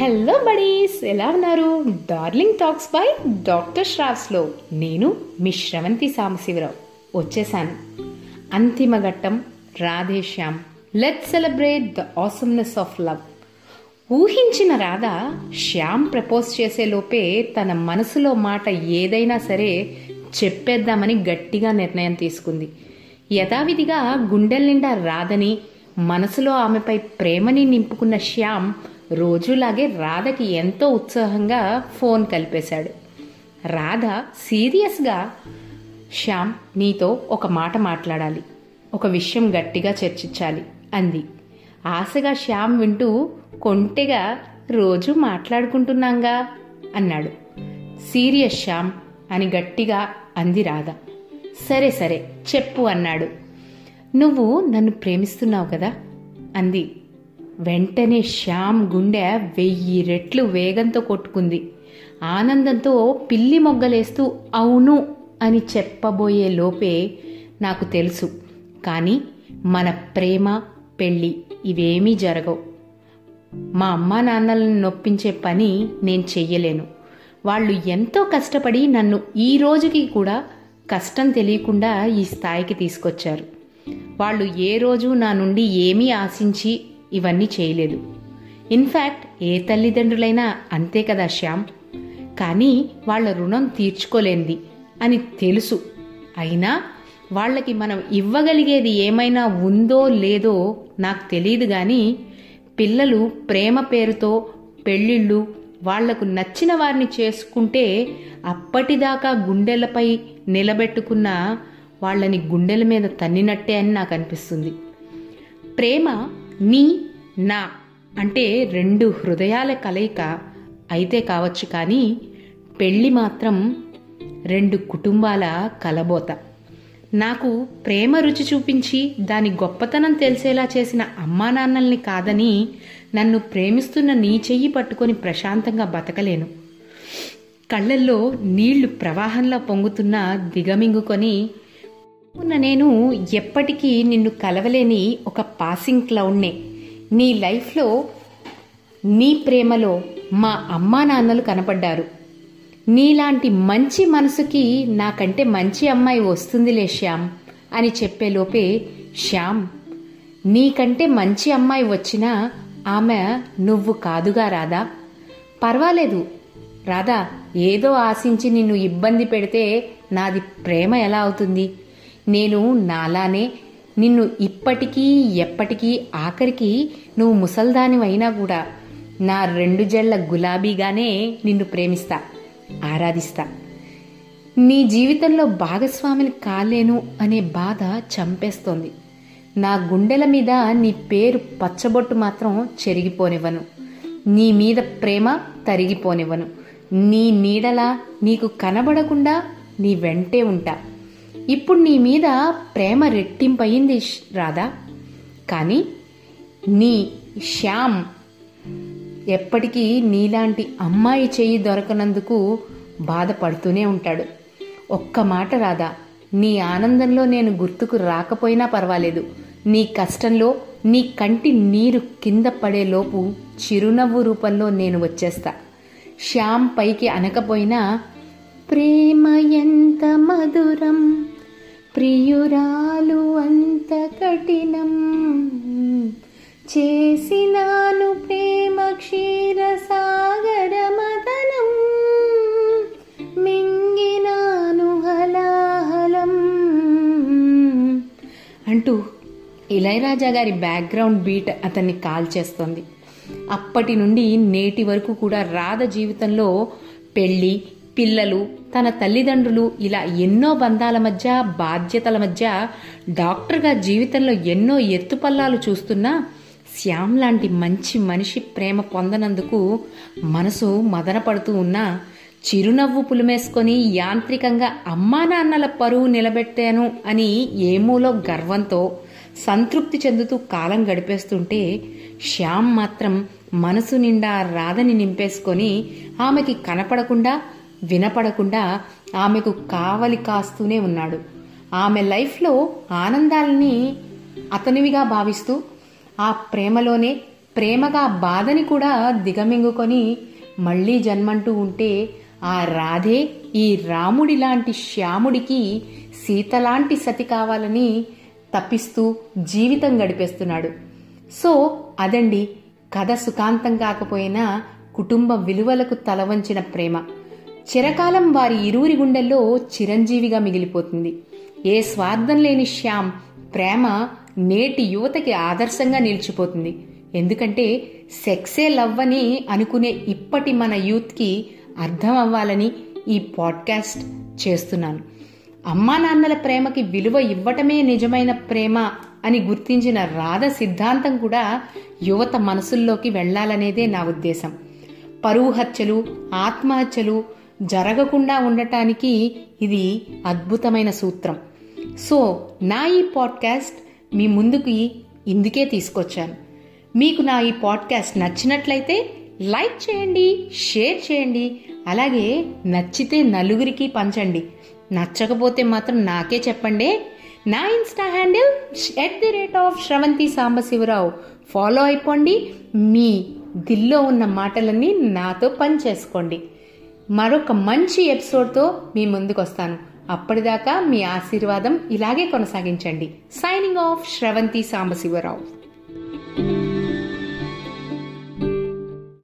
Hello buddies ఎలా ఉన్నారు? Darling talks by doctor శ్రావ్స్లో నేను మీ శ్రవంతి సాంబశివరావు వచ్చేసాను. అంతిమ ఘట్టం Radhe Shyam. Let celebrate the awesomeness of love ఊహించిన రాధ శ్యామ్ ప్రపోజ్ చేసే లోపే తన మనసులో మాట ఏదైనా సరే చెప్పేద్దామని గట్టిగా నిర్ణయం తీసుకుంది. యథావిధిగా గుండెల నిండా రాధని మనసులో ఆమెపై ప్రేమని నింపుకున్న శ్యామ్ రోజులాగే రాధకి ఎంతో ఉత్సాహంగా ఫోన్ కలిపేశాడు. రాధ సీరియస్గా శ్యామ్ నీతో ఒక మాట మాట్లాడాలి. ఒక విషయం గట్టిగా చర్చించాలి అంది. ఆశగా శ్యామ్ వింటూ కొంటెగా రోజు మాట్లాడుకుంటున్నాంగా అన్నాడు. సీరియస్ శ్యామ్ అని గట్టిగా అంది రాధ. సరే సరే చెప్పు అన్నాడు. నువ్వు నన్ను ప్రేమిస్తున్నావు కదా అంది. వెంటనే శ్యామ్ గుండె వెయ్యి రెట్లు వేగంతో కొట్టుకుంది. ఆనందంతో పిల్లి మొగ్గలేస్తూ అవును అని చెప్పబోయే లోపే నాకు తెలుసు. కానీ మన ప్రేమ పెళ్ళి ఇవేమీ జరగవు. మా అమ్మా నాన్నలను నొప్పించే పని నేను చెయ్యలేను. వాళ్ళు ఎంతో కష్టపడి నన్ను ఈ రోజుకి కూడా కష్టం తెలియకుండా ఈ స్థాయికి తీసుకొచ్చారు. వాళ్ళు ఏ రోజు నా నుండి ఏమీ ఆశించి ఇవన్నీ చేయలేదు. ఇన్ఫ్యాక్ట్ ఏ తల్లిదండ్రులైనా అంతే కదా శ్యామ్? కానీ వాళ్ళ రుణం తీర్చుకోలేంది అని తెలుసు. అయినా వాళ్ళకి మనం ఇవ్వగలిగేది ఏమైనా ఉందో లేదో నాకు తెలియదు కానీ పిల్లలు ప్రేమ పేరుతో పెళ్ళిళ్ళు వాళ్ళకు నచ్చిన వారిని చేసుకుంటే అప్పటిదాకా గుండెలపై నిలబెట్టుకున్న వాళ్ళని గుండెల మీద తన్నినట్టే అని నాకు అనిపిస్తుంది. ప్రేమ నీ నా అంటే రెండు హృదయాల కలయిక అయితే కావచ్చు కానీ పెళ్ళి మాత్రం రెండు కుటుంబాల కలబోత. నాకు ప్రేమ రుచి చూపించి దాని గొప్పతనం తెలిసేలా చేసిన అమ్మా నాన్నల్ని కాదని నన్ను ప్రేమిస్తున్న నీ చెయ్యి పట్టుకొని ప్రశాంతంగా బతకలేను. కళ్ళల్లో నీళ్ళు ప్రవాహంలో పొంగుతున్న దిగమింగుకొని ఉన్న నేను ఎప్పటికీ నిన్ను కలవలేని ఒక పాసింగ్ క్లౌడ్నే నీ లైఫ్లో నీ ప్రేమలో మా అమ్మా నాన్నలు కనపడ్డారు. నీలాంటి మంచి మనసుకి నాకంటే మంచి అమ్మాయి వస్తుందిలే శ్యామ్ అని చెప్పేలోపే శ్యామ్ నీకంటే మంచి అమ్మాయి వచ్చినా ఆమె నువ్వు కాదుగా రాదా పర్వాలేదు. రాధా ఏదో ఆశించి నిన్ను ఇబ్బంది పెడితే నాది ప్రేమ ఎలా అవుతుంది? నేను నాలానే నిన్ను ఇప్పటికీ ఎప్పటికీ ఆఖరికి నువ్వు ముసల్దానివైనా కూడా నా రెండు జళ్ళ గులాబీగానే నిన్ను ప్రేమిస్తా ఆరాధిస్తా. నీ జీవితంలో భాగస్వామిని కాలేను అనే బాధ చంపేస్తోంది. నా గుండెల మీద నీ పేరు పచ్చబొట్టు మాత్రం చెరిగిపోనివ్వను. నీ మీద ప్రేమ తరిగిపోనివ్వను. నీ నీడలా నీకు కనబడకుండా నీ వెంటే ఉంటా. ఇప్పుడు నీ మీద ప్రేమ రెట్టింపయింది రాధా. కానీ నీ శ్యామ్ ఎప్పటికీ నీలాంటి అమ్మాయి చేయి దొరకనందుకు బాధపడుతూనే ఉంటాడు. ఒక్క మాట రాదా నీ ఆనందంలో నేను గుర్తుకు రాకపోయినా పర్వాలేదు. నీ కష్టంలో నీ కంటి నీరు కింద పడేలోపు చిరునవ్వు రూపంలో నేను వచ్చేస్తా. శ్యామ్ పైకి అనకపోయినా ప్రేమ ఎంత మధురం ప్రియురాలు అంత కఠినం. చేసినాను ప్రేమ క్షీర సాగర మదనం. మింగినాను హలాహలం. అంటూ ఇళయరాజా గారి బ్యాక్గ్రౌండ్ బీట్ అతన్ని కాల్ చేస్తోంది. అప్పటి నుండి నేటి వరకు కూడా రాధ జీవితంలో పెళ్ళి పిల్లలు తన తల్లిదండ్రులు ఇలా ఎన్నో బంధాల మధ్య బాధ్యతల మధ్య డాక్టర్గా జీవితంలో ఎన్నో ఎత్తుపల్లాలు చూస్తున్నా శ్యామ్ లాంటి మంచి మనిషి ప్రేమ పొందనందుకు మనసు మదనపడుతూ ఉన్నా చిరునవ్వు పులిమేసుకొని యాంత్రికంగా అమ్మా నాన్నల పరువు నిలబెట్టాను అని ఏమూలో గర్వంతో సంతృప్తి చెందుతూ కాలం గడిపేస్తుంటే శ్యామ్ మాత్రం మనసు నిండా రాధని నింపేసుకొని ఆమెకి కనపడకుండా వినపడకుండా ఆమెకు కావలి కాస్తూనే ఉన్నాడు. ఆమె లైఫ్లో ఆనందాలని అతనివిగా భావిస్తూ ఆ ప్రేమలోనే ప్రేమగా బాధని కూడా దిగమింగుకొని మళ్ళీ జన్మంటూ ఉంటే ఆ రాధే ఈ రాముడి లాంటి శ్యాముడికి సీతలాంటి సతి కావాలని తప్పిస్తూ జీవితం గడిపేస్తున్నాడు. సో అదండి కథ సుఖాంతం కాకపోయినా కుటుంబ విలువలకు తలవంచిన ప్రేమ. చిరకాలం వారి ఇరువురి గుండెల్లో చిరంజీవిగా మిగిలిపోతుంది. ఏ స్వార్థం లేని శ్యామ్ ప్రేమ నేటి యువతకి ఆదర్శంగా నిలిచిపోతుంది. ఎందుకంటే సెక్సే లవ్ అని అనుకునే ఇప్పటి మన యూత్కి అర్థం అవ్వాలని ఈ పాడ్కాస్ట్ చేస్తున్నాను. అమ్మా నాన్నల ప్రేమకి విలువ ఇవ్వటమే నిజమైన ప్రేమ అని గుర్తించిన రాధ సిద్ధాంతం కూడా యువత మనసుల్లోకి వెళ్ళాలనేదే నా ఉద్దేశం. పరువు హత్యలు ఆత్మహత్యలు జరగకుండా ఉండటానికి ఇది అద్భుతమైన సూత్రం. సో నా ఈ పాడ్కాస్ట్ మీ ముందుకి ఇందుకే తీసుకొచ్చాను. మీకు నా ఈ పాడ్కాస్ట్ నచ్చినట్లయితే లైక్ చేయండి షేర్ చేయండి అలాగే నచ్చితే నలుగురికి పంచండి. నచ్చకపోతే మాత్రం నాకే చెప్పండి. నా insta handle at the rate of Sravanthi Sambasivarao. Follow అయిపోండి మీ దిల్లో ఉన్న మాటలన్నీ నాతో పని చేసుకోండి మరొక మంచి ఎపిసోడ్తో మీ ముందుకు వస్తాను అప్పటిదాకా మీ ఆశీర్వాదం ఇలాగే కొనసాగించండి. Signing off Sravanthi Sambasivarao